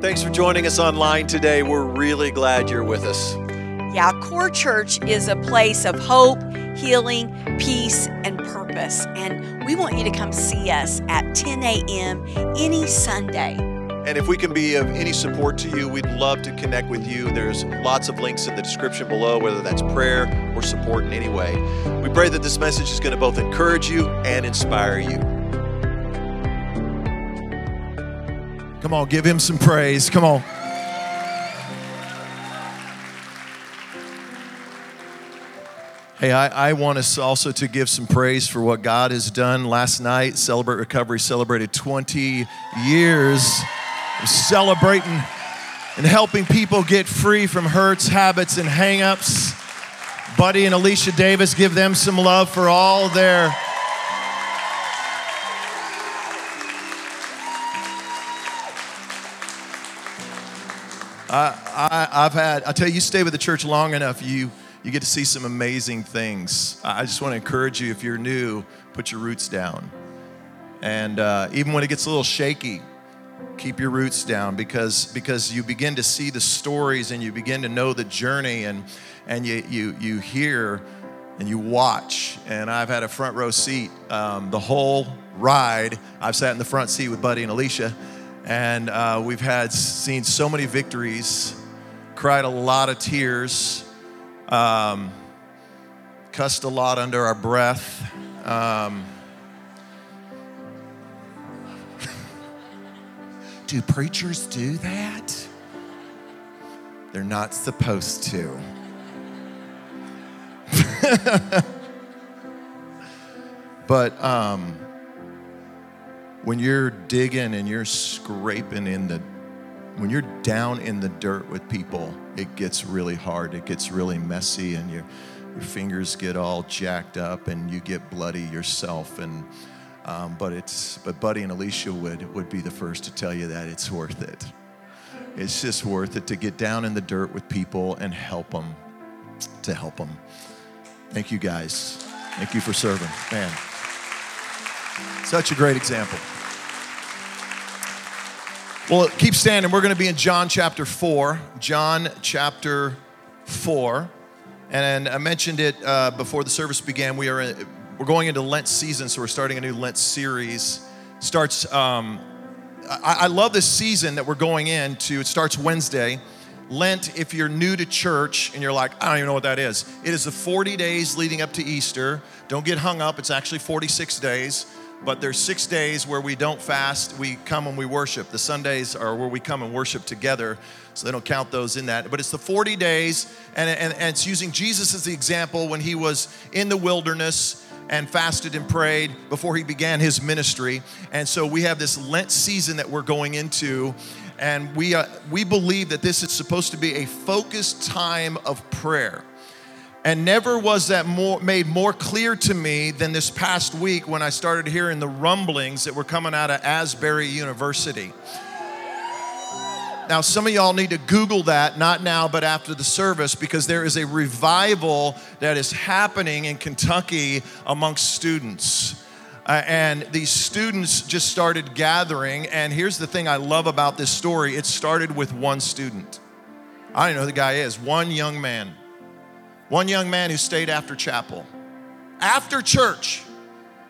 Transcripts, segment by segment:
Thanks for joining us online today. We're really glad you're with us. Yeah, Core Church is a place of hope, healing, peace, and purpose. And we want you to come see us at 10 a.m. any Sunday. And if we can be of any support to you, we'd love to connect with you. There's lots of links in the description below, whether that's prayer or support in any way. We pray that this message is going to both encourage you and inspire you. Come on, give him some praise. Come on. Hey, I, I, want us also to give some praise for what God has done. Last night, Celebrate Recovery celebrated 20 years of celebrating and helping people get free from hurts, habits, and hangups. Buddy and Alicia Davis, give them some love for all their I, I, have had, I tell you, you stay with the church long enough, you, you get to see some amazing things. I just want to encourage you, if you're new, put your roots down. And uh, even when it gets a little shaky, keep your roots down because, because you begin to see the stories and you begin to know the journey and, and you, you, you hear and you watch. And I've had a front row seat um, the whole ride. I've sat in the front seat with Buddy and Alicia and uh, we've had seen so many victories, cried a lot of tears, um, cussed a lot under our breath. Um, do preachers do that? They're not supposed to. but um, when you're digging and you're scraping in the when you're down in the dirt with people it gets really hard. It gets really messy and your your fingers get all jacked up and you get bloody yourself. And um, but it's but buddy and alicia would would be the first to tell you that it's worth it. It's just worth it to get down in the dirt with people and help them to help them thank you guys. Thank you for serving. Man. Such a great example. Well, keep standing. We're going to be in John chapter 4. John chapter 4. And I mentioned it uh, before the service began. We are in, we're going into Lent season, so we're starting a new Lent series. Starts. Um, I, I love this season that we're going into. It starts Wednesday. Lent, if you're new to church and you're like, I don't even know what that is, it is the 40 days leading up to Easter. Don't get hung up, it's actually 46 days but there's six days where we don't fast. We come and we worship. The sundays are where we come and worship together so they don't count those in that. But it's the 40 days and, and, and it's using jesus as the example when he was in the wilderness and fasted and prayed before he began his ministry. And so we have this lent season that we're going into and we, uh, we believe that this is supposed to be a focused time of prayer and never was that more, made more clear to me than this past week when I started hearing the rumblings that were coming out of Asbury University. Now, some of y'all need to Google that, not now, but after the service, because there is a revival that is happening in Kentucky amongst students. Uh, and these students just started gathering. And here's the thing I love about this story it started with one student. I don't know who the guy is, one young man. One young man who stayed after chapel. After church,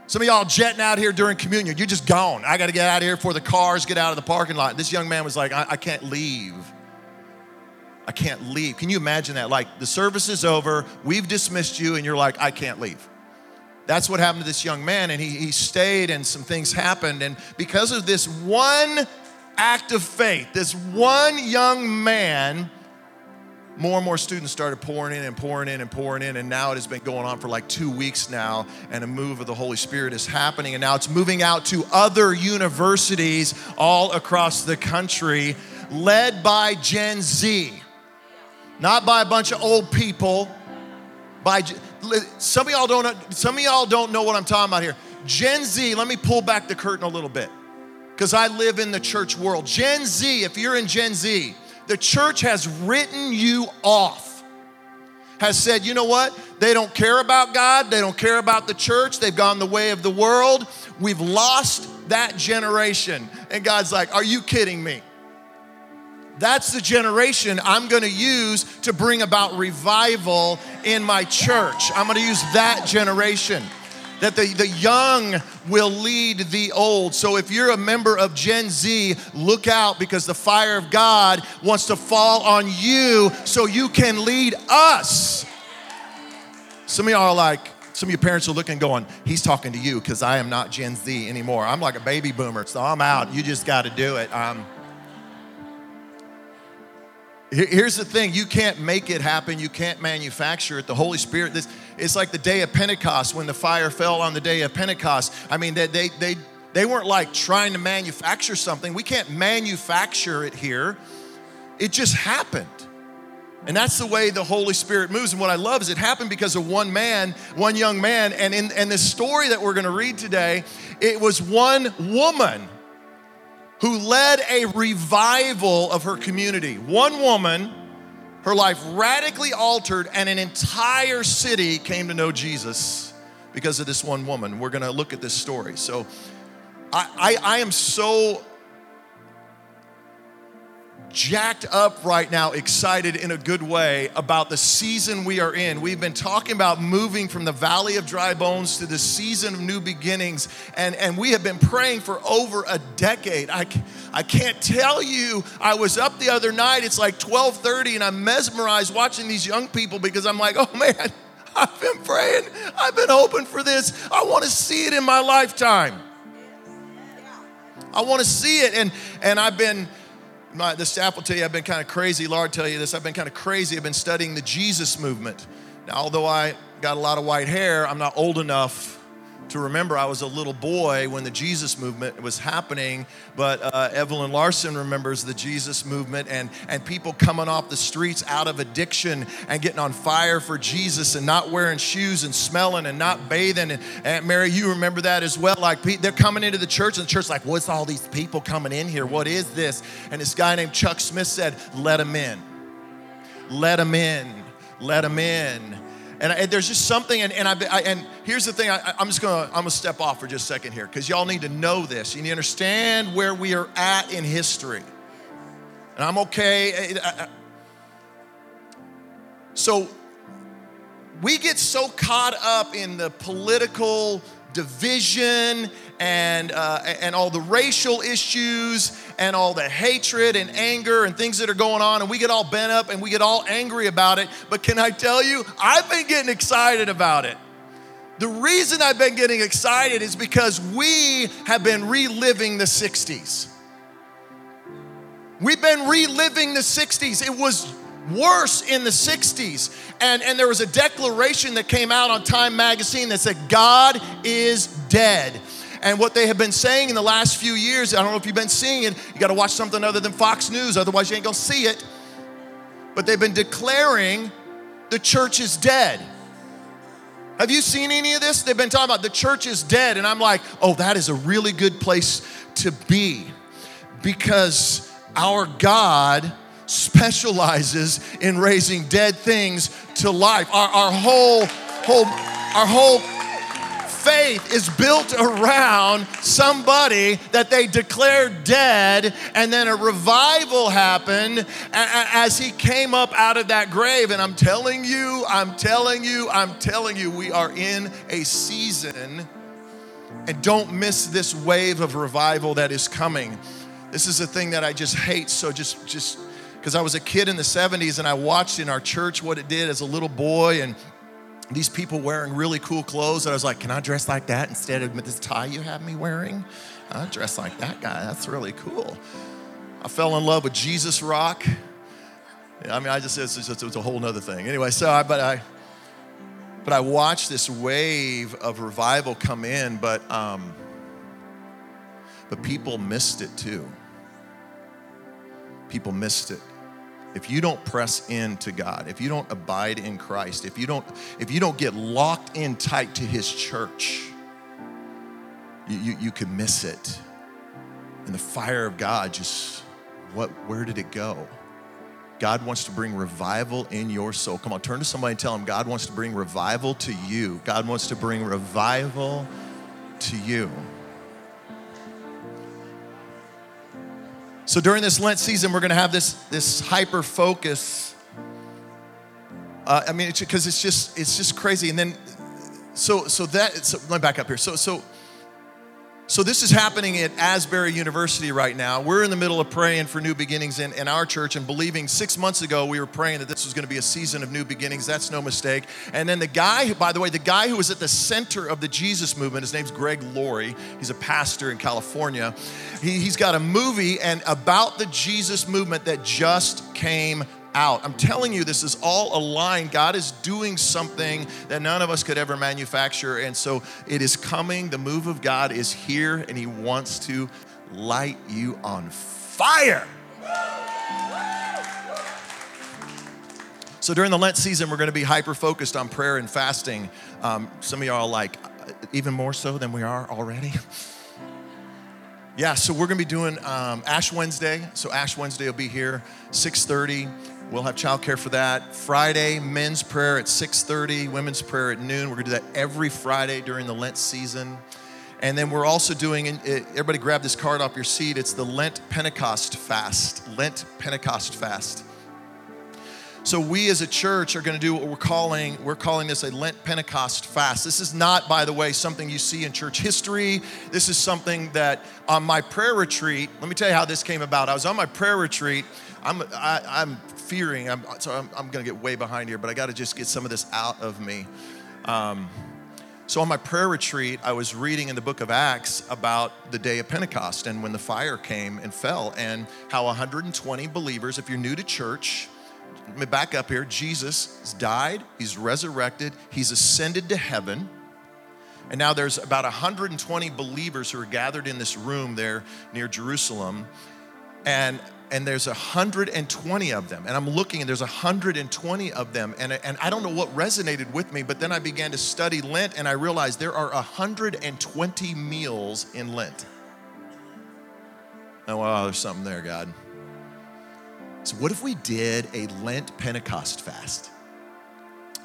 some of y'all jetting out here during communion, you're just gone. I got to get out of here before the cars get out of the parking lot. This young man was like, I, I can't leave. I can't leave. Can you imagine that? Like the service is over, we've dismissed you, and you're like, I can't leave. That's what happened to this young man, and he, he stayed, and some things happened. And because of this one act of faith, this one young man more and more students started pouring in and pouring in and pouring in. And now it has been going on for like two weeks now. And a move of the Holy Spirit is happening. And now it's moving out to other universities all across the country, led by Gen Z. Not by a bunch of old people. By some of y'all don't some of y'all don't know what I'm talking about here. Gen Z, let me pull back the curtain a little bit. Because I live in the church world. Gen Z, if you're in Gen Z, the church has written you off, has said, you know what? They don't care about God, they don't care about the church, they've gone the way of the world. We've lost that generation. And God's like, are you kidding me? That's the generation I'm going to use to bring about revival in my church. I'm going to use that generation. That the, the young will lead the old. So if you're a member of Gen Z, look out because the fire of God wants to fall on you so you can lead us. Some of y'all are like, some of your parents are looking going, he's talking to you because I am not Gen Z anymore. I'm like a baby boomer, so I'm out. You just got to do it. Um, Here's the thing you can't make it happen, you can't manufacture it. The Holy Spirit, this, it's like the day of Pentecost when the fire fell on the day of Pentecost. I mean, they, they, they, they weren't like trying to manufacture something. We can't manufacture it here, it just happened. And that's the way the Holy Spirit moves. And what I love is it happened because of one man, one young man. And in, in this story that we're going to read today, it was one woman who led a revival of her community. One woman, her life radically altered, and an entire city came to know Jesus because of this one woman. We're gonna look at this story. So I, I, I am so jacked up right now, excited in a good way about the season we are in. We've been talking about moving from the valley of dry bones to the season of new beginnings, and, and we have been praying for over a decade. I, I can't tell you, I was up the other night, it's like 12:30, and I'm mesmerized watching these young people because I'm like, oh man, I've been praying, I've been hoping for this. I want to see it in my lifetime. I want to see it, and and I've been my, the staff will tell you I've been kind of crazy. Lord tell you this. I've been kind of crazy. I've been studying the Jesus movement. Now, although I got a lot of white hair, I'm not old enough to remember I was a little boy when the Jesus movement was happening. But uh, Evelyn Larson remembers the Jesus movement and, and people coming off the streets out of addiction and getting on fire for Jesus and not wearing shoes and smelling and not bathing. And Aunt Mary, you remember that as well. Like they're coming into the church and the church like, what's all these people coming in here? What is this? And this guy named Chuck Smith said, let them in. Let them in. Let them in and, I, there's just something, and, and, I, I, and here's the thing I, am just gonna, I'm gonna step off for just a second here, because y'all need to know this. You need to understand where we are at in history. And I'm okay. Eh, eh, eh, so we get so caught up in the political division and, uh, and all the racial issues and all the hatred and anger and things that are going on, and we get all bent up and we get all angry about it. But can I tell you, I've been getting excited about it. The reason I've been getting excited is because we have been reliving the 60s. We've been reliving the 60s. It was worse in the 60s. And, and there was a declaration that came out on Time magazine that said, God is dead. And what they have been saying in the last few years, I don't know if you've been seeing it, you got to watch something other than Fox News, otherwise, you ain't going to see it. But they've been declaring the church is dead. Have you seen any of this? They've been talking about the church is dead. And I'm like, oh, that is a really good place to be because our God specializes in raising dead things to life. Our, our whole, whole, our whole faith is built around somebody that they declared dead, and then a revival happened as he came up out of that grave. And I'm telling you, I'm telling you, I'm telling you, we are in a season, and don't miss this wave of revival that is coming. This is a thing that I just hate, so just, just, because I was a kid in the 70s and I watched in our church what it did as a little boy and these people wearing really cool clothes. And I was like, can I dress like that instead of this tie you have me wearing? I dress like that guy. That's really cool. I fell in love with Jesus Rock. I mean, I just, it's, it's a whole nother thing. Anyway, so I, but I, but I watched this wave of revival come in, but, um, but people missed it too. People missed it if you don't press into God, if you don't abide in Christ, if you don't if you don't get locked in tight to his church, you, you, you can miss it. And the fire of God just what where did it go? God wants to bring revival in your soul. Come on, turn to somebody and tell them God wants to bring revival to you. God wants to bring revival to you. So during this Lent season, we're going to have this this hyper focus. Uh, I mean, because it's, it's just it's just crazy. And then, so so that so let me back up here. So so so this is happening at Asbury University right now. We're in the middle of praying for new beginnings in, in our church and believing six months ago we were praying that this was going to be a season of new beginnings. That's no mistake. And then the guy, by the way, the guy who was at the center of the Jesus movement, his name's Greg Laurie. He's a pastor in California. He, he's got a movie and about the Jesus movement that just came out. I'm telling you, this is all aligned. God is doing something that none of us could ever manufacture. And so it is coming. The move of God is here, and He wants to light you on fire. So during the Lent season, we're going to be hyper focused on prayer and fasting. Um, some of y'all like, even more so than we are already. yeah, so we're going to be doing um, Ash Wednesday. So Ash Wednesday will be here, 6:30. We'll have childcare for that. Friday, men's prayer at 6:30, women's prayer at noon. We're gonna do that every Friday during the Lent season. And then we're also doing, eh, everybody grab this card off your seat. It's the Lent Pentecost fast. Lent Pentecost fast. So we as a church are going to do what we're calling we're calling this a Lent Pentecost fast. This is not by the way something you see in church history. This is something that on my prayer retreat, let me tell you how this came about. I was on my prayer retreat. I'm I, am i am fearing. I'm, so I'm, I'm going to get way behind here, but I got to just get some of this out of me. Um, so on my prayer retreat, I was reading in the book of Acts about the day of Pentecost and when the fire came and fell, and how 120 believers, if you're new to church, back up here. Jesus died, he's resurrected, he's ascended to heaven. And now there's about 120 believers who are gathered in this room there near Jerusalem. And and there's 120 of them. And I'm looking and there's 120 of them. And, and I don't know what resonated with me, but then I began to study Lent and I realized there are 120 meals in Lent. Oh, wow, there's something there, God. So, what if we did a Lent Pentecost fast?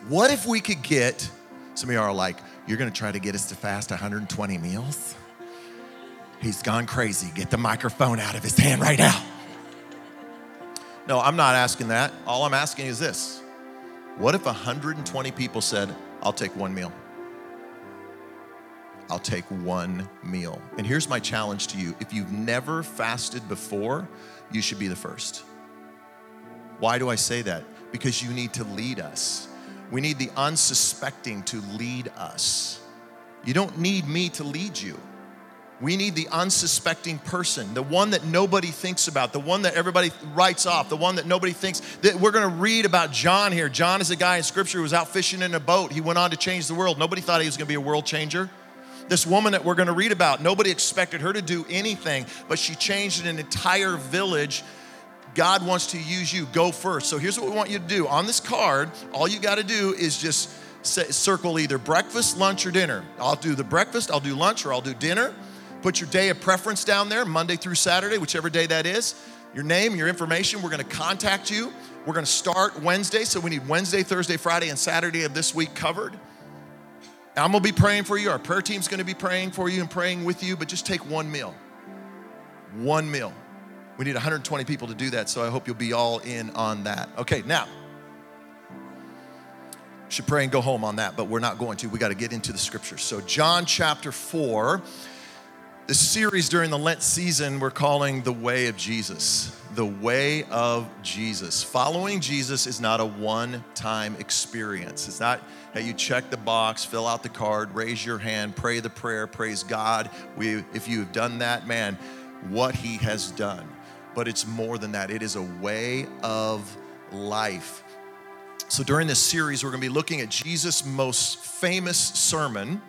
What if we could get, some of you are like, you're gonna try to get us to fast 120 meals? He's gone crazy. Get the microphone out of his hand right now. No, I'm not asking that. All I'm asking is this What if 120 people said, I'll take one meal? I'll take one meal. And here's my challenge to you if you've never fasted before, you should be the first. Why do I say that? Because you need to lead us. We need the unsuspecting to lead us. You don't need me to lead you. We need the unsuspecting person, the one that nobody thinks about, the one that everybody writes off, the one that nobody thinks that we're going to read about John here. John is a guy in scripture who was out fishing in a boat. He went on to change the world. Nobody thought he was going to be a world changer. This woman that we're going to read about, nobody expected her to do anything, but she changed an entire village. God wants to use you. Go first. So here's what we want you to do. On this card, all you got to do is just circle either breakfast, lunch, or dinner. I'll do the breakfast, I'll do lunch, or I'll do dinner. Put your day of preference down there, Monday through Saturday, whichever day that is. Your name, your information. We're going to contact you. We're going to start Wednesday, so we need Wednesday, Thursday, Friday, and Saturday of this week covered. I'm going to be praying for you. Our prayer team's going to be praying for you and praying with you, but just take one meal. One meal. We need 120 people to do that, so I hope you'll be all in on that. Okay, now, should pray and go home on that, but we're not going to. We got to get into the scriptures. So, John chapter 4 this series during the Lent season, we're calling The Way of Jesus. The Way of Jesus. Following Jesus is not a one time experience. It's not that you check the box, fill out the card, raise your hand, pray the prayer, praise God. We, if you have done that, man, what He has done. But it's more than that, it is a way of life. So during this series, we're going to be looking at Jesus' most famous sermon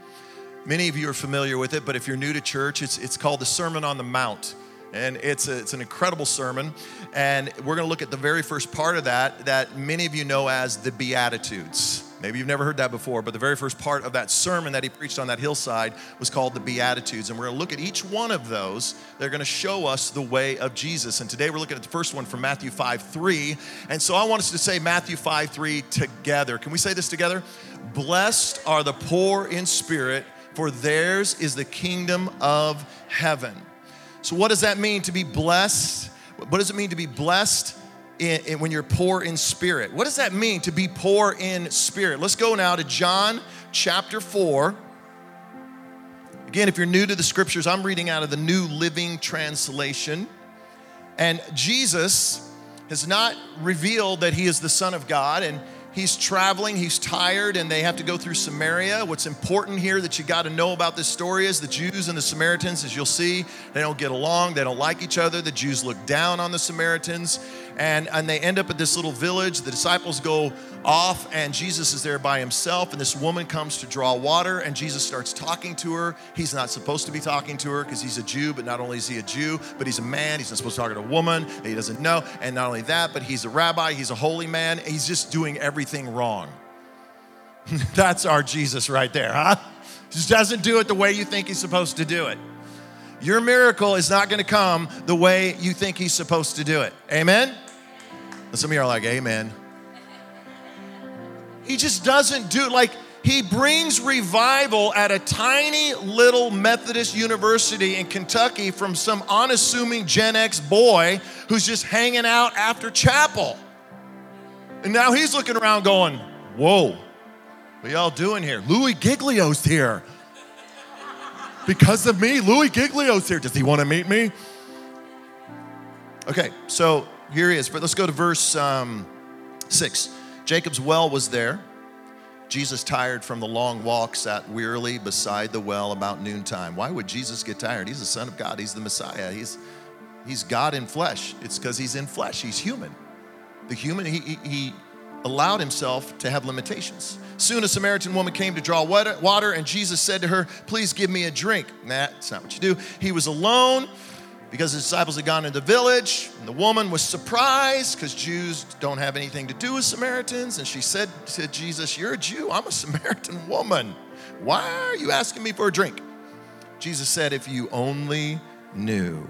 Many of you are familiar with it, but if you're new to church, it's, it's called the Sermon on the Mount. And it's, a, it's an incredible sermon. And we're going to look at the very first part of that, that many of you know as the Beatitudes. Maybe you've never heard that before, but the very first part of that sermon that he preached on that hillside was called the Beatitudes. And we're going to look at each one of those. They're going to show us the way of Jesus. And today we're looking at the first one from Matthew 5 3. And so I want us to say Matthew 5 3 together. Can we say this together? Blessed are the poor in spirit for theirs is the kingdom of heaven. So, what does that mean to be blessed? What does it mean to be blessed in, in- when you're poor in spirit? What does that mean to be poor in spirit? Let's go now to John chapter 4. Again, if you're new to the scriptures, I'm reading out of the New Living Translation. And Jesus has not revealed that he is the Son of God, and he's traveling, he's tired, and they have to go through Samaria. What's important here that you got to know about this story is the Jews and the Samaritans, as you'll see, they don't get along, they don't like each other. The Jews look down on the Samaritans, and, and they end up at this little village. The disciples go off, and Jesus is there by himself, and this woman comes to draw water, and Jesus starts talking to her. He's not supposed to be talking to her because he's a Jew, but not only is he a Jew, but he's a man. He's not supposed to talk to a woman that he doesn't know. And not only that, but he's a rabbi, he's a holy man. He's just doing everything wrong. That's our Jesus right there, huh? He just doesn't do it the way you think he's supposed to do it. Your miracle is not going to come the way you think he's supposed to do it. Amen? And some of you are like, Amen. He just doesn't do like he brings revival at a tiny little Methodist university in Kentucky from some unassuming Gen X boy who's just hanging out after chapel. And now he's looking around going, Whoa, what y'all doing here? Louis Giglio's here. Because of me, Louis Giglio's here. Does he want to meet me? Okay, so here he is. But let's go to verse um, six. Jacob's well was there. Jesus, tired from the long walk, sat wearily beside the well about noontime. Why would Jesus get tired? He's the Son of God. He's the Messiah. He's, he's God in flesh. It's because he's in flesh. He's human. The human, he, he, allowed himself to have limitations. Soon a Samaritan woman came to draw water, water, and Jesus said to her, Please give me a drink. Nah, that's not what you do. He was alone because the disciples had gone into the village. And the woman was surprised because Jews don't have anything to do with Samaritans. And she said to Jesus, You're a Jew. I'm a Samaritan woman. Why are you asking me for a drink? Jesus said, If you only knew,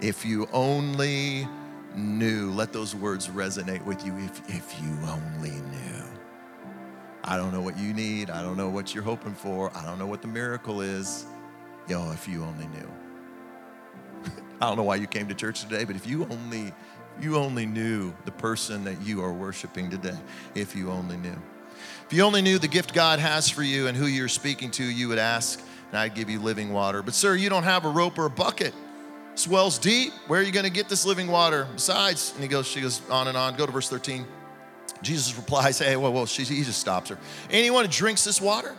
if you only knew, let those words resonate with you. If, if you only knew. I don't know what you need. I don't know what you're hoping for. I don't know what the miracle is. Yo, if you only knew. I don't know why you came to church today, but if you only you only knew the person that you are worshiping today, if you only knew. If you only knew the gift God has for you and who you're speaking to, you would ask, and I'd give you living water. But sir, you don't have a rope or a bucket. This well's deep. Where are you going to get this living water? Besides, and he goes, she goes on and on. Go to verse 13. Jesus replies, Hey, whoa, whoa, she, he just stops her. Anyone who drinks this water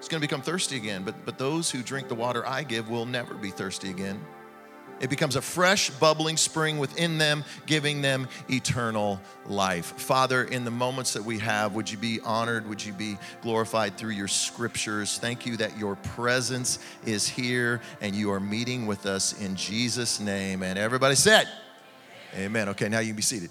is going to become thirsty again. But, but those who drink the water I give will never be thirsty again. It becomes a fresh, bubbling spring within them, giving them eternal life. Father, in the moments that we have, would you be honored? Would you be glorified through your scriptures? Thank you that your presence is here and you are meeting with us in Jesus' name. And everybody said, Amen. Okay, now you can be seated.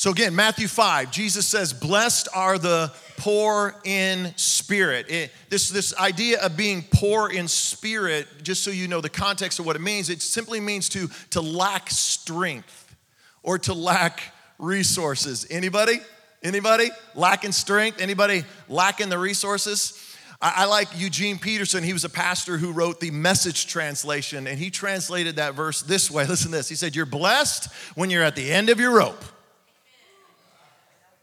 So again, Matthew 5, Jesus says, Blessed are the poor in spirit. It, this, this idea of being poor in spirit, just so you know the context of what it means, it simply means to, to lack strength or to lack resources. Anybody? Anybody lacking strength? Anybody lacking the resources? I, I like Eugene Peterson. He was a pastor who wrote the message translation, and he translated that verse this way. Listen to this. He said, You're blessed when you're at the end of your rope.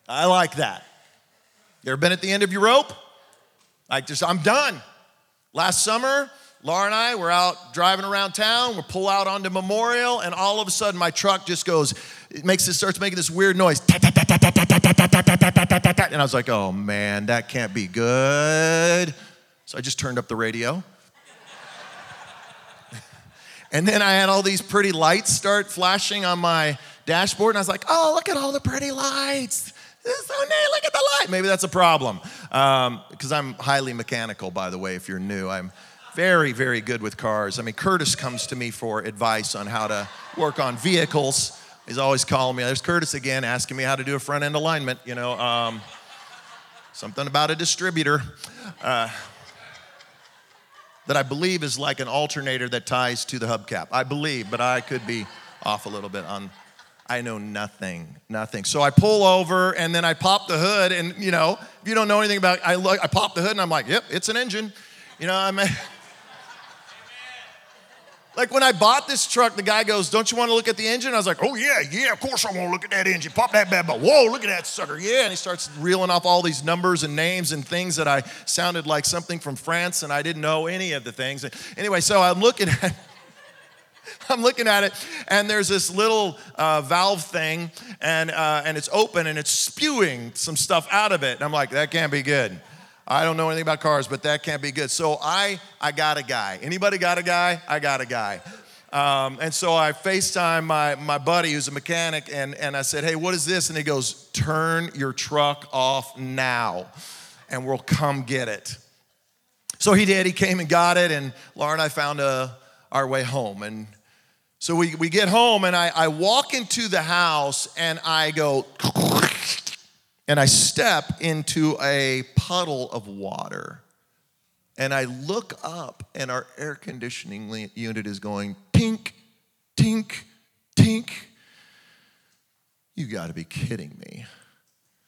I like that. You ever been at the end of your rope? Like just, I'm done. Last summer, Laura and I were out driving around town. We pull out onto Memorial, and all of a sudden, my truck just goes. It makes it starts making this weird noise. And I was like, "Oh man, that can't be good." So I just turned up the radio. And then I had all these pretty lights start flashing on my dashboard, and I was like, "Oh, look at all the pretty lights! Is so neat! Look at the light." Maybe that's a problem because I'm highly mechanical, by the way. If you're new, I'm very, very good with cars. I mean, Curtis comes to me for advice on how to work on vehicles. He's always calling me. There's Curtis again, asking me how to do a front end alignment. You know, um, something about a distributor. Uh, that I believe is like an alternator that ties to the hubcap. I believe, but I could be off a little bit on. I know nothing, nothing. So I pull over and then I pop the hood, and you know, if you don't know anything about, I look, I pop the hood and I'm like, yep, it's an engine. You know, I'm. Like when I bought this truck, the guy goes, Don't you want to look at the engine? I was like, Oh, yeah, yeah, of course I want to look at that engine. Pop that bad boy. Whoa, look at that sucker. Yeah. And he starts reeling off all these numbers and names and things that I sounded like something from France and I didn't know any of the things. Anyway, so I'm looking at I'm looking at it, and there's this little uh, valve thing, and, uh, and it's open and it's spewing some stuff out of it. And I'm like, that can't be good. I don't know anything about cars, but that can't be good. So I, I got a guy. Anybody got a guy? I got a guy. Um, and so I FaceTime my, my buddy who's a mechanic, and, and I said, Hey, what is this? And he goes, Turn your truck off now, and we'll come get it. So he did. He came and got it, and Laura and I found a, uh, our way home. And so we, we get home, and I, I walk into the house, and I go, and I step into a puddle of water. And I look up, and our air conditioning unit is going tink, tink, tink. You gotta be kidding me.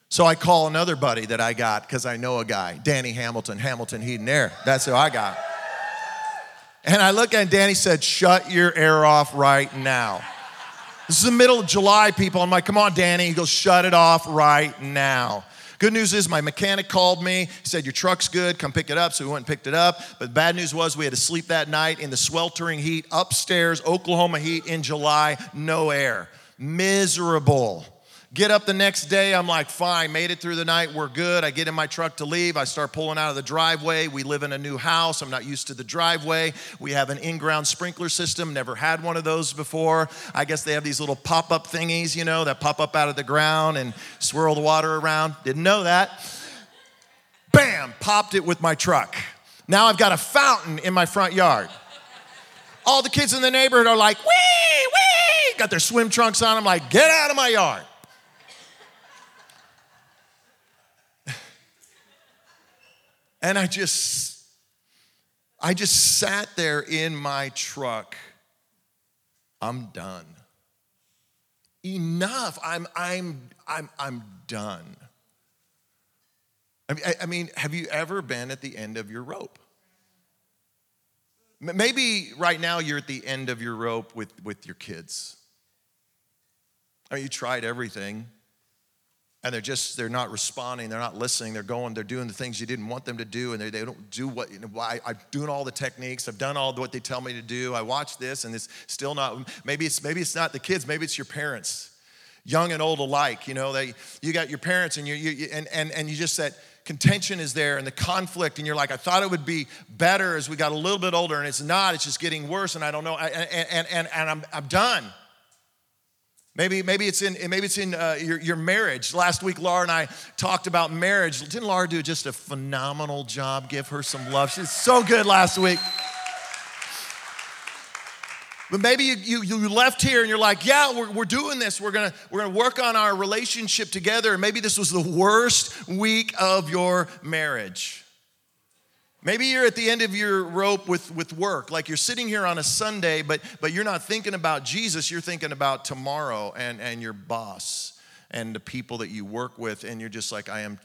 So I call another buddy that I got because I know a guy, Danny Hamilton, Hamilton Heat and Air. That's who I got. And I look at Danny said, Shut your air off right now. This is the middle of July, people. I'm like, come on, Danny. He goes, shut it off right now. Good news is my mechanic called me. He said, Your truck's good. Come pick it up. So we went and picked it up. But bad news was we had to sleep that night in the sweltering heat upstairs, Oklahoma heat in July, no air. Miserable. Get up the next day, I'm like, fine, made it through the night, we're good. I get in my truck to leave. I start pulling out of the driveway. We live in a new house. I'm not used to the driveway. We have an in ground sprinkler system, never had one of those before. I guess they have these little pop up thingies, you know, that pop up out of the ground and swirl the water around. Didn't know that. Bam, popped it with my truck. Now I've got a fountain in my front yard. All the kids in the neighborhood are like, wee, wee, got their swim trunks on. I'm like, get out of my yard. And I just, I just sat there in my truck. I'm done. Enough. I'm, I'm, I'm, I'm done. I mean, I, I mean, have you ever been at the end of your rope? Maybe right now you're at the end of your rope with, with your kids. I mean, you tried everything and they're just they're not responding they're not listening they're going they're doing the things you didn't want them to do and they, they don't do what you know, I, i'm doing all the techniques i've done all what they tell me to do i watch this and it's still not maybe it's maybe it's not the kids maybe it's your parents young and old alike you know they you got your parents and you, you and, and and you just said contention is there and the conflict and you're like i thought it would be better as we got a little bit older and it's not it's just getting worse and i don't know I, and, and, and, and I'm, I'm done Maybe, maybe it's in, maybe it's in uh, your, your marriage. Last week, Laura and I talked about marriage. Didn't Laura do just a phenomenal job? Give her some love. She's so good last week. But maybe you, you, you, left here and you're like, yeah, we're, we're doing this. We're gonna, we're gonna work on our relationship together. And maybe this was the worst week of your marriage. Maybe you're at the end of your rope with, with work, like you're sitting here on a Sunday, but, but you're not thinking about Jesus, you're thinking about tomorrow and, and your boss and the people that you work with, and you're just like, I am.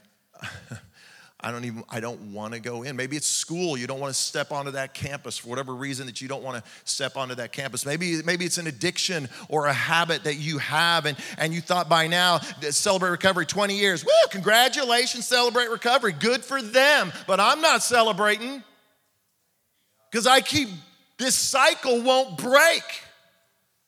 I don't even, I don't want to go in. Maybe it's school. You don't want to step onto that campus for whatever reason that you don't want to step onto that campus. Maybe, maybe it's an addiction or a habit that you have and, and you thought by now, celebrate recovery 20 years. Woo, congratulations, celebrate recovery. Good for them. But I'm not celebrating because I keep, this cycle won't break.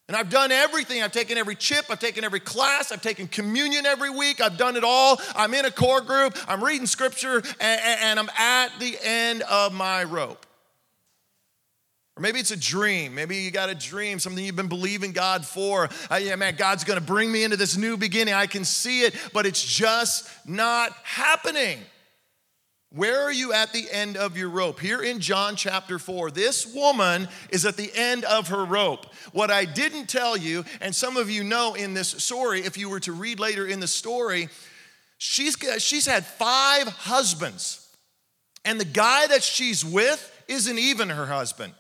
And I've done everything. I've taken every chip, I've taken every class, I've taken communion every week, I've done it all. I'm in a core group, I'm reading scripture, and, and I'm at the end of my rope. Or maybe it's a dream. Maybe you got a dream, something you've been believing God for. Uh, yeah, man, God's gonna bring me into this new beginning. I can see it, but it's just not happening. Where are you at the end of your rope? Here in John chapter 4, this woman is at the end of her rope. What I didn't tell you, and some of you know in this story, if you were to read later in the story, she's, she's had five husbands. And the guy that she's with isn't even her husband.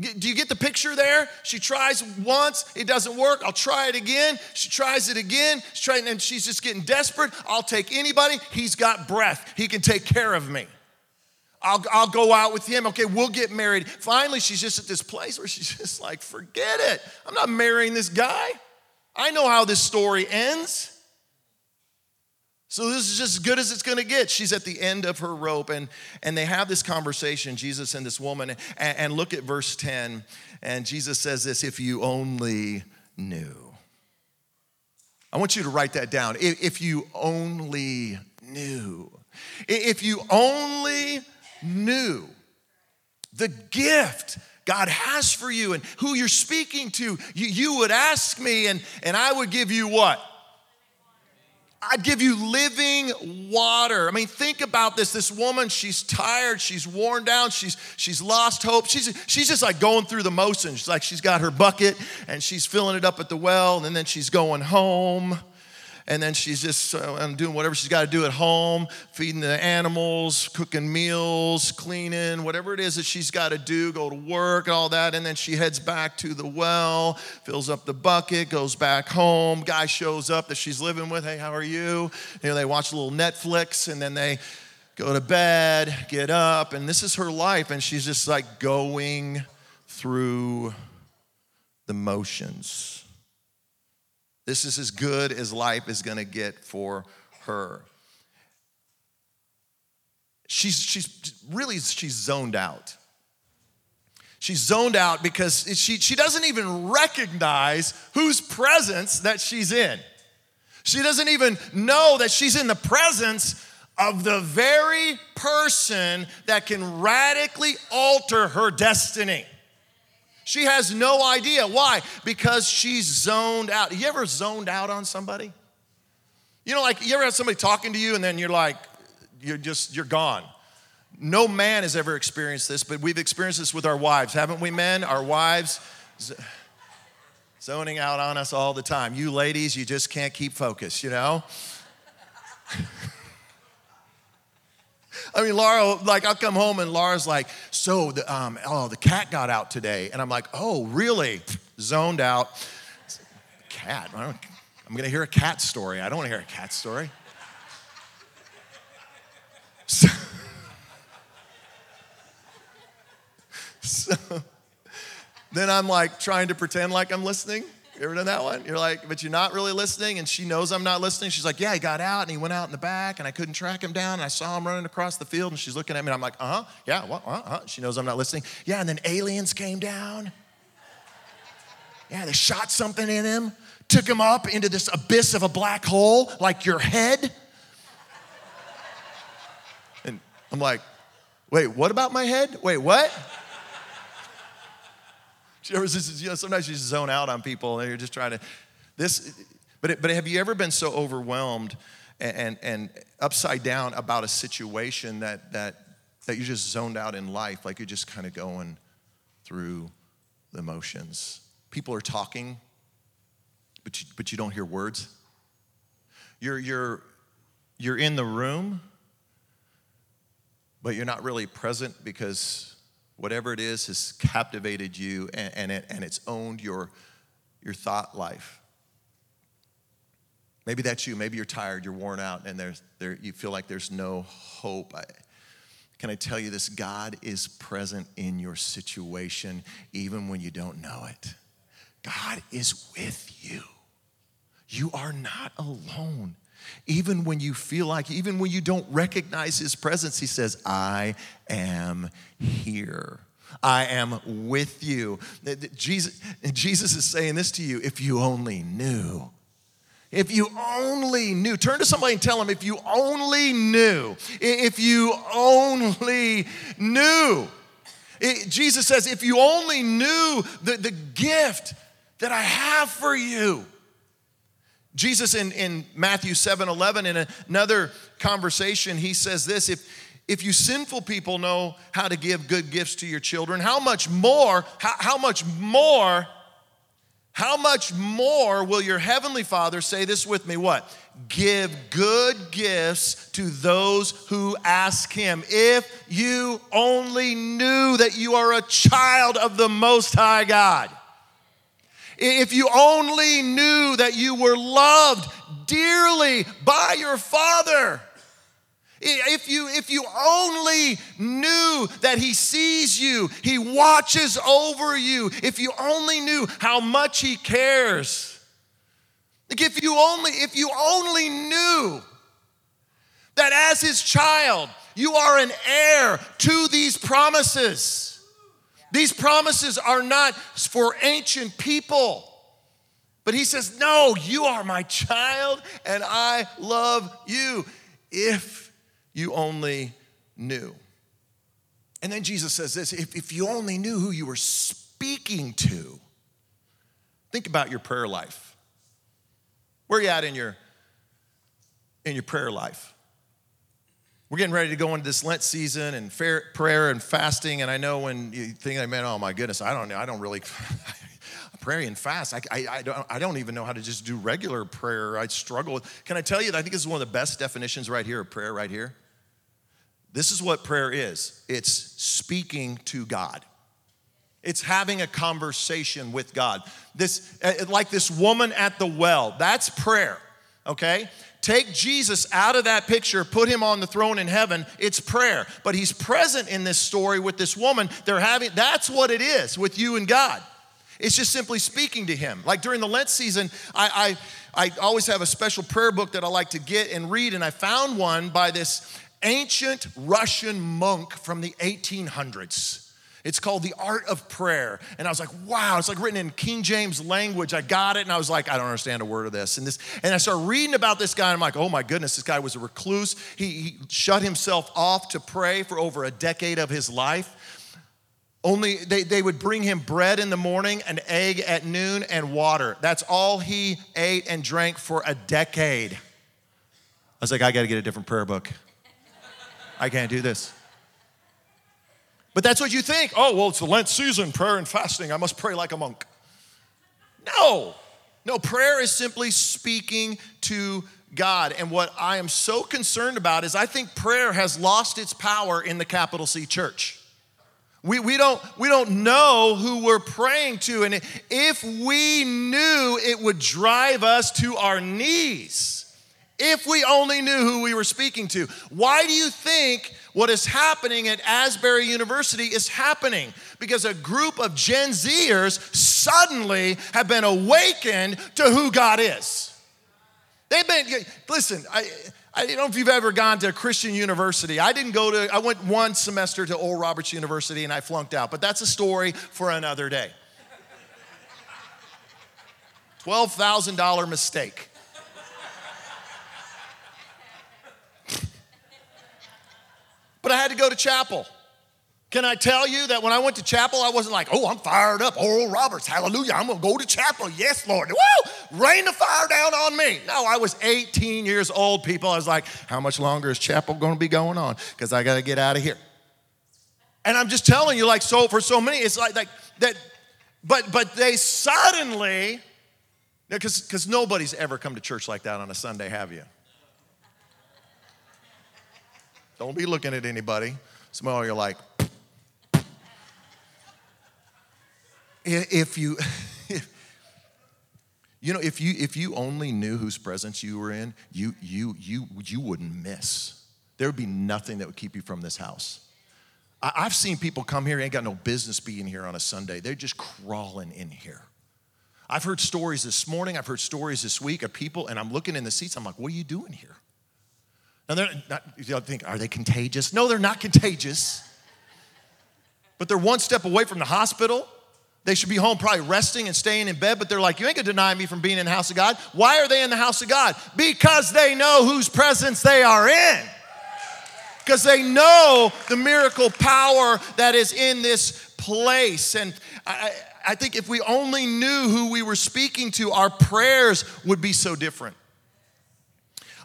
Do you get the picture there? She tries once, it doesn't work. I'll try it again. She tries it again, she's trying, and she's just getting desperate. I'll take anybody. He's got breath, he can take care of me. I'll, I'll go out with him. Okay, we'll get married. Finally, she's just at this place where she's just like, forget it. I'm not marrying this guy. I know how this story ends. So this is just as good as it's going to get. She's at the end of her rope, and, and they have this conversation, Jesus and this woman. And, and look at verse 10. And Jesus says this if you only knew. I want you to write that down. If, if you only knew. If you only knew the gift God has for you and who you're speaking to, you, you would ask me, and, and I would give you what? I'd give you living water. I mean, think about this. This woman, she's tired, she's worn down, she's she's lost hope. She's she's just like going through the motions. She's like she's got her bucket and she's filling it up at the well, and then she's going home and then she's just uh, doing whatever she's got to do at home, feeding the animals, cooking meals, cleaning, whatever it is that she's got to do, go to work, and all that. And then she heads back to the well, fills up the bucket, goes back home. Guy shows up that she's living with. Hey, how are you? You know, they watch a little Netflix and then they go to bed, get up, and this is her life. And she's just like going through the motions. This is as good as life is going to get for her. She's, she's really, she's zoned out. She's zoned out because she, she doesn't even recognize whose presence that she's in. She doesn't even know that she's in the presence of the very person that can radically alter her destiny. She has no idea. Why? Because she's zoned out. You ever zoned out on somebody? You know, like you ever had somebody talking to you and then you're like, you're just, you're gone. No man has ever experienced this, but we've experienced this with our wives, haven't we, men? Our wives zoning out on us all the time. You ladies, you just can't keep focus, you know? I mean, Laura, like, I'll come home and Laura's like, so, the, um, oh, the cat got out today. And I'm like, oh, really? Zoned out. Cat. I am going to hear a cat story. I don't want to hear a cat story. So, so then I'm like trying to pretend like I'm listening. You ever done that one? You're like, but you're not really listening, and she knows I'm not listening. She's like, yeah, he got out and he went out in the back, and I couldn't track him down, and I saw him running across the field, and she's looking at me, and I'm like, uh huh, yeah, what, uh huh. She knows I'm not listening. Yeah, and then aliens came down. Yeah, they shot something in him, took him up into this abyss of a black hole, like your head. And I'm like, wait, what about my head? Wait, what? She ever says, you know, sometimes you zone out on people and you're just trying to, this, but, it, but have you ever been so overwhelmed and, and, and upside down about a situation that, that, that you just zoned out in life, like you're just kind of going through the motions? People are talking, but you, but you don't hear words. You're, you're, you're in the room, but you're not really present because whatever it is has captivated you and, and, it, and it's owned your, your thought life. Maybe that's you. Maybe you're tired, you're worn out, and there's, there, you feel like there's no hope. I, can I tell you this? God is present in your situation even when you don't know it. God is with you. You are not alone. Even when you feel like, even when you don't recognize his presence, he says, I am here. I am with you. Jesus, Jesus is saying this to you if you only knew. If you only knew, turn to somebody and tell them, if you only knew, if you only knew. It, Jesus says, if you only knew the, the gift that I have for you. Jesus in, in Matthew 7 11, in another conversation, he says this if, if you sinful people know how to give good gifts to your children, how much more, how, how much more, how much more will your heavenly Father say this with me? What? Give good gifts to those who ask him. If you only knew that you are a child of the Most High God. If you only knew that you were loved dearly by your Father. If you, if you only knew that He sees you, He watches over you, if you only knew how much He cares. Like if you only, if you only knew that as His child, you are an heir to these promises. These promises are not for ancient people. But he says, No, you are my child and I love you. If you only knew. And then Jesus says this if, if you only knew who you were speaking to, think about your prayer life. Where are you at in your, in your prayer life? We're getting ready to go into this Lent season and fair, prayer and fasting. And I know when you think, man, oh my goodness, I don't know, I don't really, pray and fast. I, I, I, don't, I don't even know how to just do regular prayer. I struggle with. Can I tell you I think this is one of the best definitions right here of prayer, right here? This is what prayer is it's speaking to God. It's having a conversation with God. This, uh, like this woman at the well, that's prayer, okay? Take Jesus out of that picture, put him on the throne in heaven, it's prayer. But he's present in this story with this woman. They're having, that's what it is with you and God. It's just simply speaking to him. Like during the Lent season, I, I, I always have a special prayer book that I like to get and read, and I found one by this ancient Russian monk from the 1800s. It's called The Art of Prayer. And I was like, wow, it's like written in King James language. I got it and I was like, I don't understand a word of this. And this and I started reading about this guy and I'm like, oh my goodness, this guy was a recluse. He, he shut himself off to pray for over a decade of his life. Only they, they would bring him bread in the morning, an egg at noon, and water. That's all he ate and drank for a decade. I was like, I got to get a different prayer book. I can't do this. But that's what you think. Oh, well, it's the Lent season, prayer and fasting. I must pray like a monk. No, no, prayer is simply speaking to God. And what I am so concerned about is I think prayer has lost its power in the capital C church. We, we, don't, we don't know who we're praying to. And if we knew, it would drive us to our knees. If we only knew who we were speaking to. Why do you think what is happening at Asbury University is happening? Because a group of Gen Zers suddenly have been awakened to who God is. They've been, listen, I, I don't know if you've ever gone to a Christian university. I didn't go to, I went one semester to Oral Roberts University and I flunked out, but that's a story for another day. $12,000 mistake. but I had to go to chapel. Can I tell you that when I went to chapel, I wasn't like, oh, I'm fired up. Oral Roberts, hallelujah. I'm going to go to chapel. Yes, Lord. Woo! Rain the fire down on me. No, I was 18 years old, people. I was like, how much longer is chapel going to be going on? Because I got to get out of here. And I'm just telling you, like, so for so many, it's like, like that, but but they suddenly, because because nobody's ever come to church like that on a Sunday, have you? Don't be looking at anybody. Some of you are like, if you you know if you if you only knew whose presence you were in you you you you wouldn't miss. There would be nothing that would keep you from this house. I, i've seen people come here ain't got no business being here on a sunday. They're just crawling in here. I've heard stories this morning. I've heard stories this week of people and i'm looking in the seats. I'm like what are you doing here now they're not you think are they contagious no they're not contagious but they're one step away from the hospital they should be home probably resting and staying in bed, but they're like, You ain't gonna deny me from being in the house of God. Why are they in the house of God? Because they know whose presence they are in. Because they know the miracle power that is in this place. And I, I think if we only knew who we were speaking to, our prayers would be so different.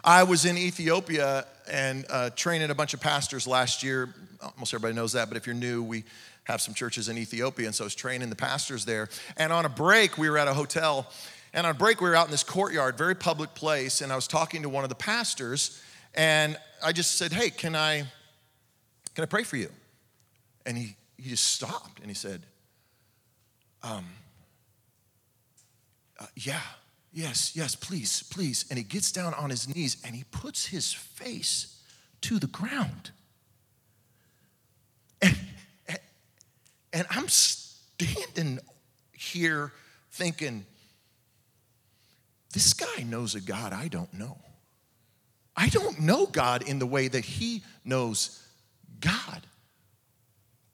I was in Ethiopia and uh, training a bunch of pastors last year. Almost everybody knows that, but if you're new, we have some churches in Ethiopia, and so I was training the pastors there. And on a break, we were at a hotel, and on a break, we were out in this courtyard, very public place, and I was talking to one of the pastors, and I just said, "Hey, can I, can I pray for you?" And he he just stopped and he said, um, uh, "Yeah, yes, yes, please, please." And he gets down on his knees and he puts his face to the ground. And, and I'm standing here thinking, this guy knows a God I don't know. I don't know God in the way that he knows God.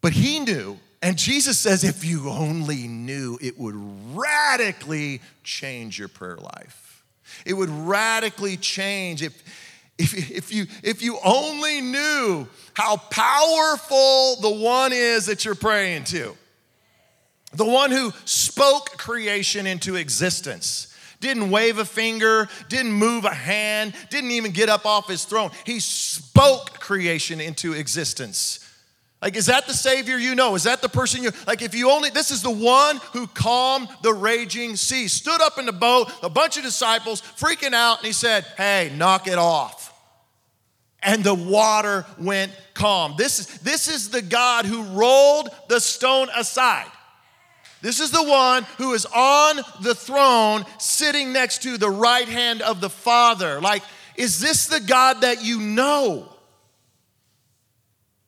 But he knew, and Jesus says, if you only knew, it would radically change your prayer life. It would radically change if, if, if, you, if you only knew how powerful the one is that you're praying to. The one who spoke creation into existence didn't wave a finger, didn't move a hand, didn't even get up off his throne. He spoke creation into existence. Like, is that the Savior you know? Is that the person you like? If you only, this is the one who calmed the raging sea, stood up in the boat, a bunch of disciples freaking out, and he said, Hey, knock it off. And the water went calm. This is, this is the God who rolled the stone aside. This is the one who is on the throne, sitting next to the right hand of the Father. Like, is this the God that you know?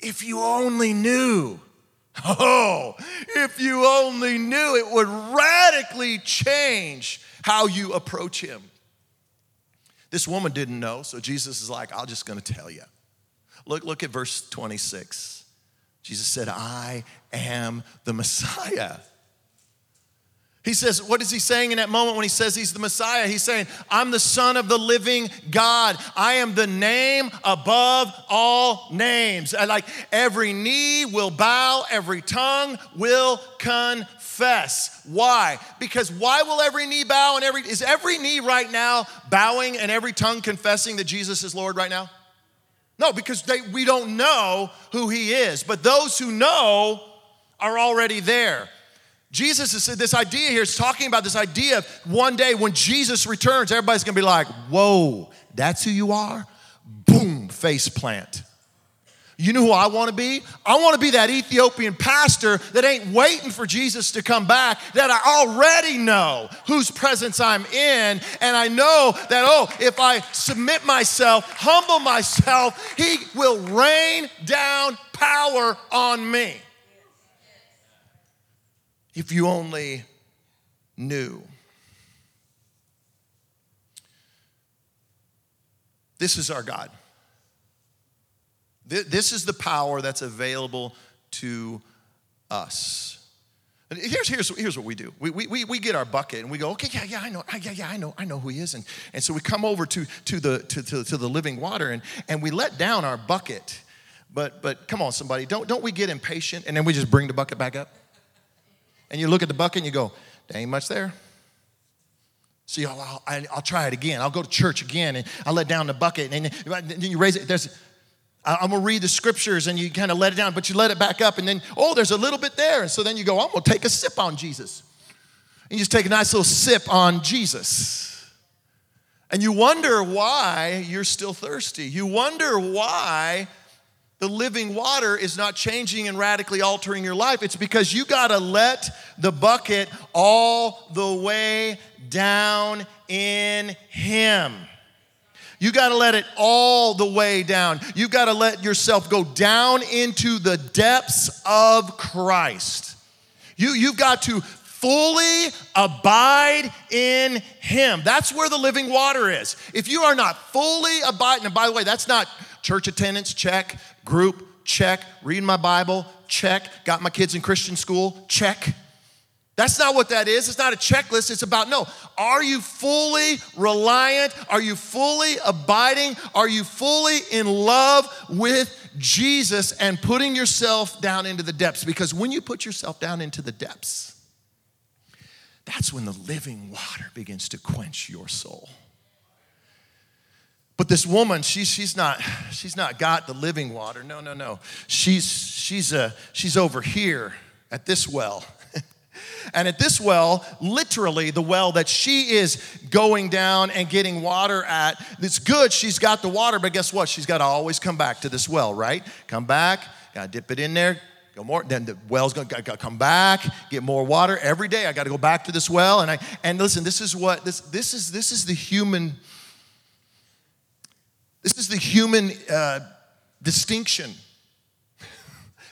If you only knew. Oh, if you only knew, it would radically change how you approach him. This woman didn't know, so Jesus is like, I'm just gonna tell you. Look, look at verse 26. Jesus said, I am the Messiah. He says, what is he saying in that moment when he says he's the Messiah? He's saying, I'm the Son of the living God. I am the name above all names. And like every knee will bow, every tongue will confess. Why? Because why will every knee bow and every is every knee right now bowing and every tongue confessing that Jesus is Lord right now? No, because they, we don't know who he is. But those who know are already there. Jesus is this idea here is talking about this idea of one day when Jesus returns, everybody's gonna be like, whoa, that's who you are? Boom, face plant. You know who I wanna be? I wanna be that Ethiopian pastor that ain't waiting for Jesus to come back, that I already know whose presence I'm in. And I know that, oh, if I submit myself, humble myself, He will rain down power on me if you only knew. This is our God. This is the power that's available to us. And here's, here's, here's what we do. We, we, we get our bucket and we go, okay, yeah, yeah, I know, yeah, yeah, I know, I know who he is. And, and so we come over to, to, the, to, to, to the living water and, and we let down our bucket. But, but come on, somebody, don't, don't we get impatient and then we just bring the bucket back up? And you look at the bucket and you go, there ain't much there. So I'll, I'll, I'll, try it again. I'll go to church again and I'll let down the bucket and then you raise it. There's, I'm gonna read the scriptures and you kind of let it down, but you let it back up and then, oh, there's a little bit there. And so then you go, I'm gonna take a sip on Jesus. And you just take a nice little sip on Jesus. And you wonder why you're still thirsty. You wonder why the living water is not changing and radically altering your life. It's because you got to let the bucket all the way down in Him. You got to let it all the way down. You got to let yourself go down into the depths of Christ. You, you've got to fully abide in Him. That's where the living water is. If you are not fully abiding, and by the way, that's not church attendance, check. Group, check. Reading my Bible, check. Got my kids in Christian school, check. That's not what that is. It's not a checklist. It's about no. Are you fully reliant? Are you fully abiding? Are you fully in love with Jesus and putting yourself down into the depths? Because when you put yourself down into the depths, that's when the living water begins to quench your soul. But this woman, she's, she's, not, she's not got the living water. No, no, no. She's, she's, a, she's over here at this well. and at this well, literally the well that she is going down and getting water at, it's good, she's got the water, but guess what? She's got to always come back to this well, right? Come back, got to dip it in there, go more then the well's going to come back get more water every day i got to go back to this well and i and listen this is what this this is this is the human this is the human uh, distinction.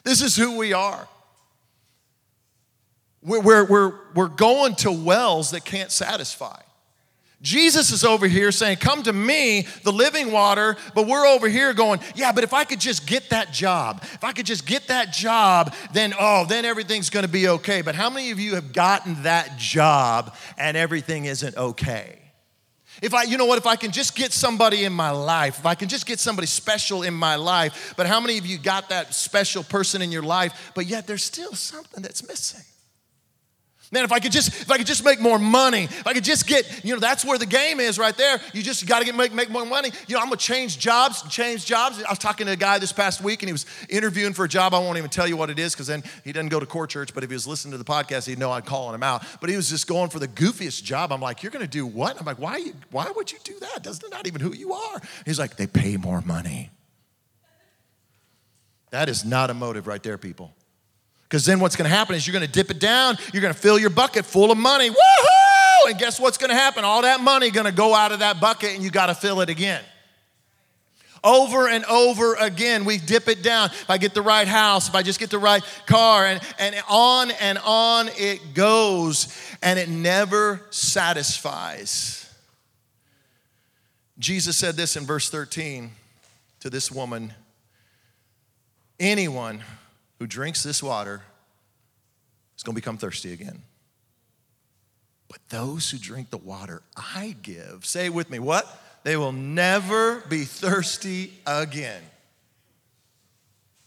this is who we are. We're, we're, we're, we're going to wells that can't satisfy. Jesus is over here saying, Come to me, the living water, but we're over here going, Yeah, but if I could just get that job, if I could just get that job, then, oh, then everything's gonna be okay. But how many of you have gotten that job and everything isn't okay? If I, you know what, if I can just get somebody in my life, if I can just get somebody special in my life, but how many of you got that special person in your life, but yet there's still something that's missing? Man, if I could just if I could just make more money, if I could just get, you know, that's where the game is right there. You just got to get make, make more money. You know, I'm gonna change jobs, change jobs. I was talking to a guy this past week and he was interviewing for a job. I won't even tell you what it is because then he doesn't go to core church, but if he was listening to the podcast, he'd know I'm calling him out. But he was just going for the goofiest job. I'm like, you're gonna do what? I'm like, why you, why would you do that? Doesn't not even who you are. He's like, they pay more money. That is not a motive right there, people. Because then what's going to happen is you're going to dip it down, you're going to fill your bucket full of money. Woohoo! And guess what's going to happen? All that money going to go out of that bucket and you got to fill it again. Over and over again, we dip it down. If I get the right house, if I just get the right car, and, and on and on it goes, and it never satisfies. Jesus said this in verse 13 to this woman Anyone who drinks this water is going to become thirsty again. But those who drink the water I give, say with me, what? They will never be thirsty again.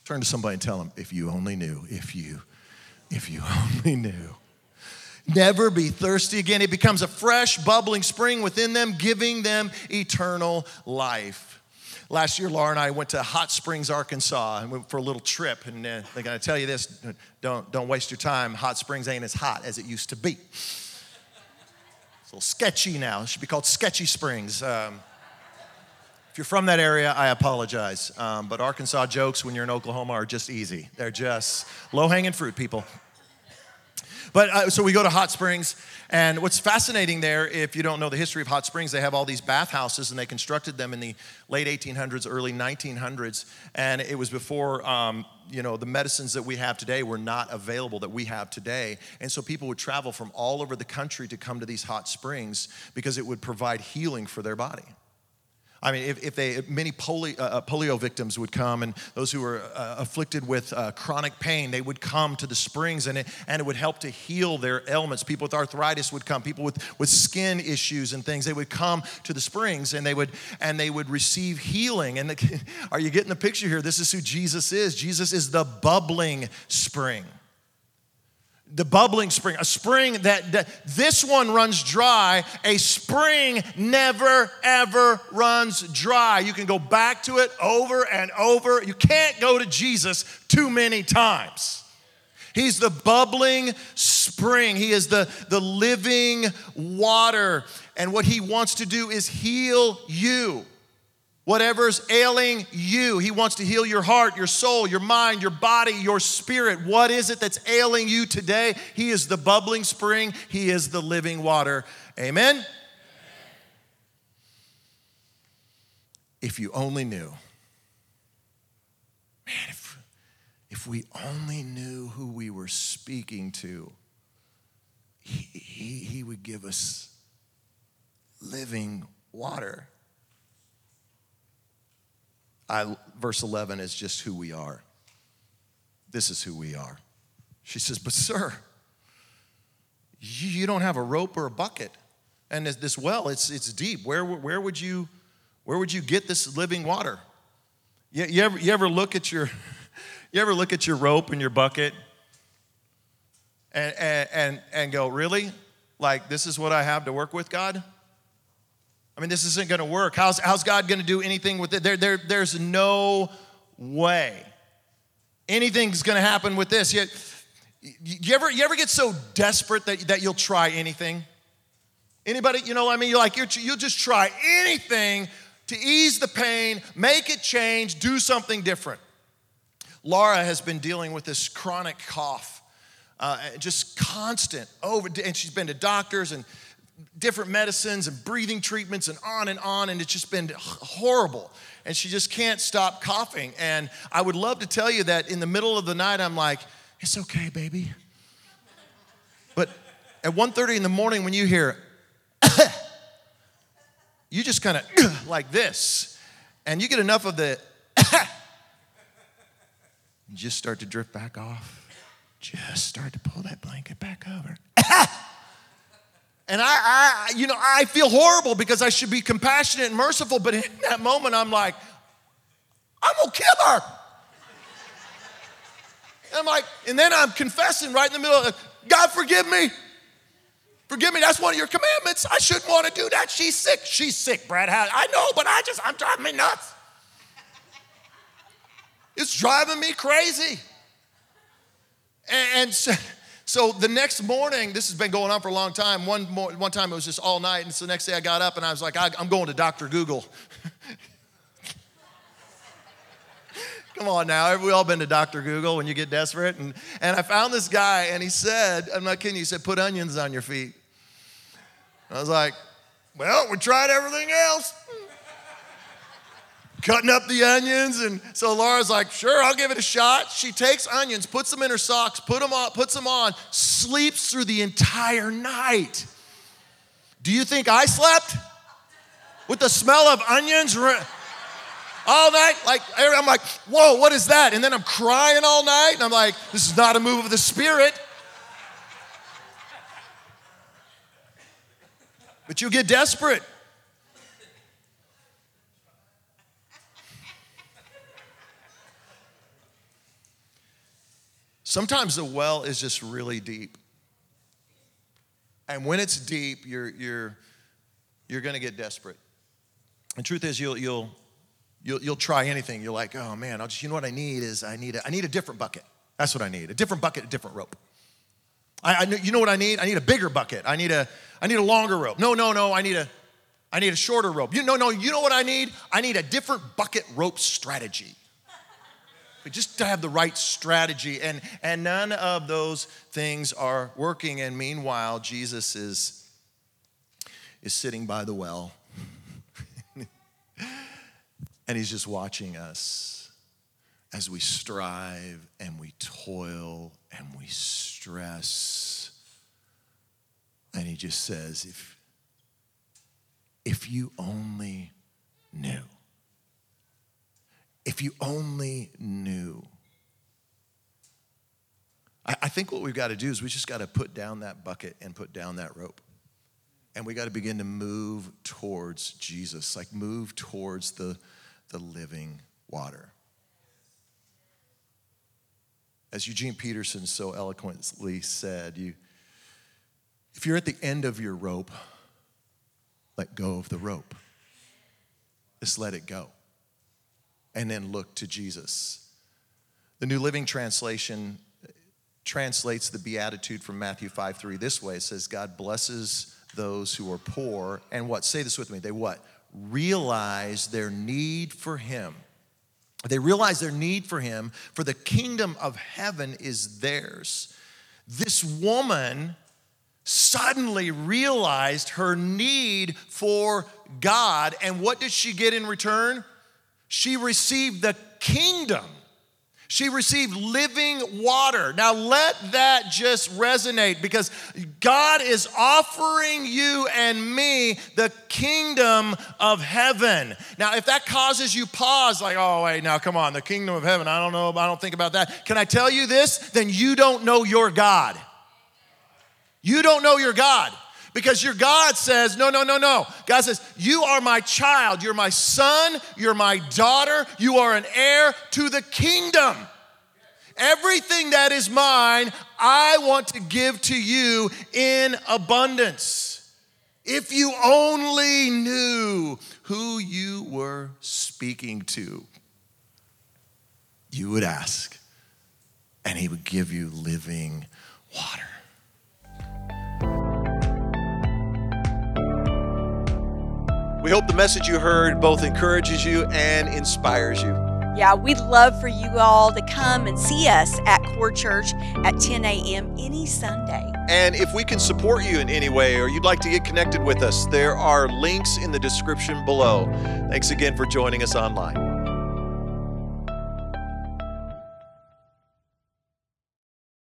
Turn to somebody and tell them, if you only knew, if you, if you only knew. Never be thirsty again. It becomes a fresh, bubbling spring within them, giving them eternal life. Last year, Laura and I went to Hot Springs, Arkansas, and went for a little trip. And uh, they're going to tell you this: don't don't waste your time. Hot Springs ain't as hot as it used to be. It's a little sketchy now. It should be called Sketchy Springs. Um, if you're from that area, I apologize. Um, but Arkansas jokes when you're in Oklahoma are just easy. They're just low hanging fruit, people. But uh, so we go to Hot Springs, and what's fascinating there, if you don't know the history of Hot Springs, they have all these bathhouses, and they constructed them in the late 1800s, early 1900s, and it was before. Um, you know the medicines that we have today were not available that we have today and so people would travel from all over the country to come to these hot springs because it would provide healing for their body I mean, if, if they, many polio, uh, uh, polio victims would come and those who were uh, afflicted with uh, chronic pain, they would come to the springs and it, and it would help to heal their ailments. People with arthritis would come, people with, with skin issues and things, they would come to the springs and they would, and they would receive healing. And the, are you getting the picture here? This is who Jesus is. Jesus is the bubbling spring the bubbling spring, a spring that, that, this one runs dry. A spring never ever runs dry. You can go back to it over and over. You can't go to Jesus too many times. He's the bubbling spring. He is the, the living water. And what he wants to do is heal you whatever's ailing you. He wants to heal your heart, your soul, your mind, your body, your spirit. What is it that's ailing you today? He is the bubbling spring, He is the living water. Amen? If you only knew. Man, if, if we only knew who we were speaking to, he, he, he would give us living water. I, verse 11 is just who we are. This is who we are. She says, But, sir, you don't have a rope or a bucket. And this well, it's, it's deep. Where, where, would you, where would you get this living water? You, you, ever, you ever look at your you ever look at your rope and your bucket and, and, and, and go, really? Like, this is what I have to work with, God? I mean, this isn't going to work. How's, how's God going to do anything with it? There, there, there's no way anything's going to happen with this. You, you, ever, you ever get so desperate that, that you'll try anything? Anybody, you know what I mean? You're like, you're, you'll just try anything to ease the pain, make it change, do something different. Laura has been dealing with this chronic cough, uh, just constant over, and she's been to doctors and different medicines and breathing treatments and on and on, and it's just been horrible. And she just can't stop coughing. And I would love to tell you that in the middle of the night, I'm like, it's okay, baby. But at 1.30 in the morning, when you hear, you just kind of like this, and you get enough of the, you just start to drift back off. Just start to pull that blanket back over. And I, I, you know, I feel horrible because I should be compassionate and merciful, but in that moment, I'm like, I'm gonna kill her. And I'm like, and then I'm confessing right in the middle of, God, forgive me. Forgive me, that's one of your commandments. I shouldn't want to do that. She's sick. She's sick, Brad. I know, but I just, I'm driving me nuts. It's driving me crazy. And so, so, the next morning, this has been going on for a long time. One, more, one time it was just all night, and so the next day I got up and I was like, I, am going to Dr. Google. Come on now, have we all been to Dr. Google when you get desperate. And, and I found this guy, and he said, I'm not kidding, he said, put onions on your feet. I was like, well, we tried everything else cutting up the onions. And so Laura's like, sure, I'll give it a shot. She takes onions, puts them in her socks, put them on, puts them on, sleeps through the entire night. Do you think I slept? With the smell of onions all night? Like, I'm like, whoa, what is that? And then I'm crying all night, and I'm like, this is not a move of the Spirit. But you get desperate. Sometimes the well is just really deep. And when it's deep, you're, you're, you're going to get desperate. The truth is, you'll, you'll, you'll, you'll try anything. You're like, oh man, I'll just, you know what I need is I need a, I need a different bucket. That's what I need. A different bucket, a different rope. I, I, you know what I need? I need a bigger bucket. I need a, I need a longer rope. No, no, no. I need a, I need a shorter rope. You, no, no. You know what I need? I need a different bucket rope strategy but just to have the right strategy. And, and none of those things are working. And meanwhile, Jesus is, is sitting by the well. and he's just watching us as we strive and we toil and we stress. And he just says, if, if you only knew. If you only knew. I, I think what we've got to do is we just got to put down that bucket and put down that rope. And we got to begin to move towards Jesus, like move towards the, the living water. As Eugene Peterson so eloquently said, you, if you're at the end of your rope, let go of the rope. Just let it go and then look to Jesus. The New Living Translation translates the beatitude from Matthew 5 3 this way it says, God blesses those who are poor and what? Say this with me. They what? Realize their need for Him. They realize their need for Him, for the kingdom of heaven is theirs. This woman suddenly realized her need for God, and what did she get in return? She received the kingdom. She received living water. Now let that just resonate because God is offering you and me the kingdom of heaven. Now, if that causes you pause, like, oh, wait, now come on, the kingdom of heaven, I don't know, I don't think about that. Can I tell you this? Then you don't know your God. You don't know your God. Because your God says, no, no, no, no. God says, You are my child. You're my son. You're my daughter. You are an heir to the kingdom. Everything that is mine, I want to give to you in abundance. If you only knew who you were speaking to, you would ask, and he would give you living water. We hope the message you heard both encourages you and inspires you. Yeah, we'd love for you all to come and see us at Core Church at 10 a.m. any Sunday. And if we can support you in any way or you'd like to get connected with us, there are links in the description below. Thanks again for joining us online.